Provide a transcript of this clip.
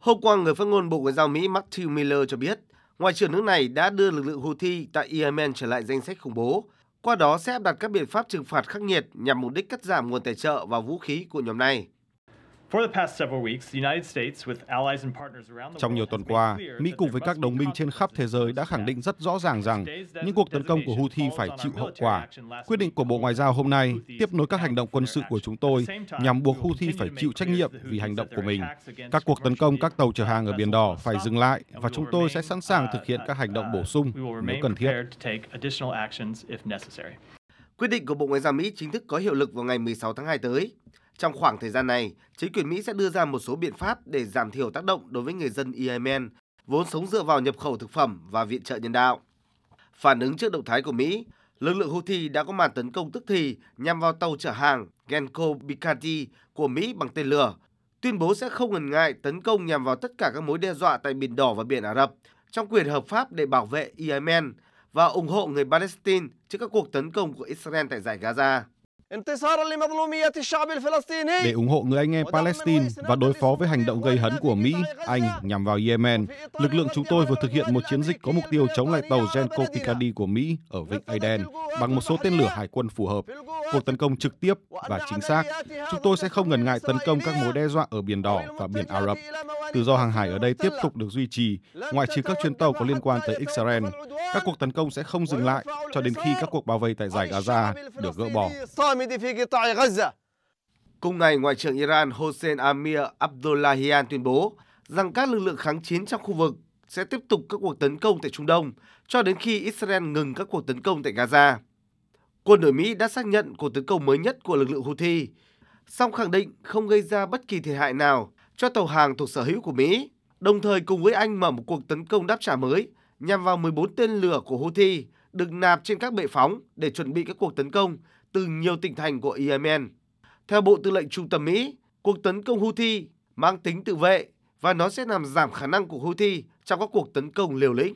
Hôm qua, người phát ngôn Bộ Ngoại giao Mỹ Matthew Miller cho biết, Ngoại trưởng nước này đã đưa lực lượng Houthi tại Yemen trở lại danh sách khủng bố, qua đó sẽ áp đặt các biện pháp trừng phạt khắc nghiệt nhằm mục đích cắt giảm nguồn tài trợ và vũ khí của nhóm này. Trong nhiều tuần qua, Mỹ cùng với các đồng minh trên khắp thế giới đã khẳng định rất rõ ràng rằng những cuộc tấn công của Houthi phải chịu hậu quả. Quyết định của Bộ Ngoại giao hôm nay tiếp nối các hành động quân sự của chúng tôi nhằm buộc Houthi phải chịu trách nhiệm vì hành động của mình. Các cuộc tấn công các tàu chở hàng ở Biển Đỏ phải dừng lại và chúng tôi sẽ sẵn sàng thực hiện các hành động bổ sung nếu cần thiết. Quyết định của Bộ Ngoại giao Mỹ chính thức có hiệu lực vào ngày 16 tháng 2 tới. Trong khoảng thời gian này, chính quyền Mỹ sẽ đưa ra một số biện pháp để giảm thiểu tác động đối với người dân Yemen, vốn sống dựa vào nhập khẩu thực phẩm và viện trợ nhân đạo. Phản ứng trước động thái của Mỹ, lực lượng Houthi đã có màn tấn công tức thì nhằm vào tàu chở hàng Genco Bikati của Mỹ bằng tên lửa, tuyên bố sẽ không ngần ngại tấn công nhằm vào tất cả các mối đe dọa tại Biển Đỏ và Biển Ả Rập trong quyền hợp pháp để bảo vệ Yemen và ủng hộ người Palestine trước các cuộc tấn công của Israel tại giải Gaza. Để ủng hộ người anh em Palestine và đối phó với hành động gây hấn của Mỹ, Anh nhằm vào Yemen, lực lượng chúng tôi vừa thực hiện một chiến dịch có mục tiêu chống lại tàu Genco Picardie của Mỹ ở Vịnh Aden bằng một số tên lửa hải quân phù hợp. Cuộc tấn công trực tiếp và chính xác. Chúng tôi sẽ không ngần ngại tấn công các mối đe dọa ở Biển Đỏ và Biển Ả Rập. Tự do hàng hải ở đây tiếp tục được duy trì, ngoại trừ các chuyến tàu có liên quan tới Israel. Các cuộc tấn công sẽ không dừng lại cho đến khi các cuộc bao vây tại giải Gaza được gỡ bỏ. Cùng ngày, Ngoại trưởng Iran Hossein Amir Abdullahian tuyên bố rằng các lực lượng kháng chiến trong khu vực sẽ tiếp tục các cuộc tấn công tại Trung Đông cho đến khi Israel ngừng các cuộc tấn công tại Gaza. Quân đội Mỹ đã xác nhận cuộc tấn công mới nhất của lực lượng Houthi, song khẳng định không gây ra bất kỳ thiệt hại nào cho tàu hàng thuộc sở hữu của Mỹ, đồng thời cùng với Anh mở một cuộc tấn công đáp trả mới nhằm vào 14 tên lửa của Houthi được nạp trên các bệ phóng để chuẩn bị các cuộc tấn công từ nhiều tỉnh thành của Yemen. Theo Bộ Tư lệnh Trung tâm Mỹ, cuộc tấn công Houthi mang tính tự vệ và nó sẽ làm giảm khả năng của Houthi trong các cuộc tấn công liều lĩnh.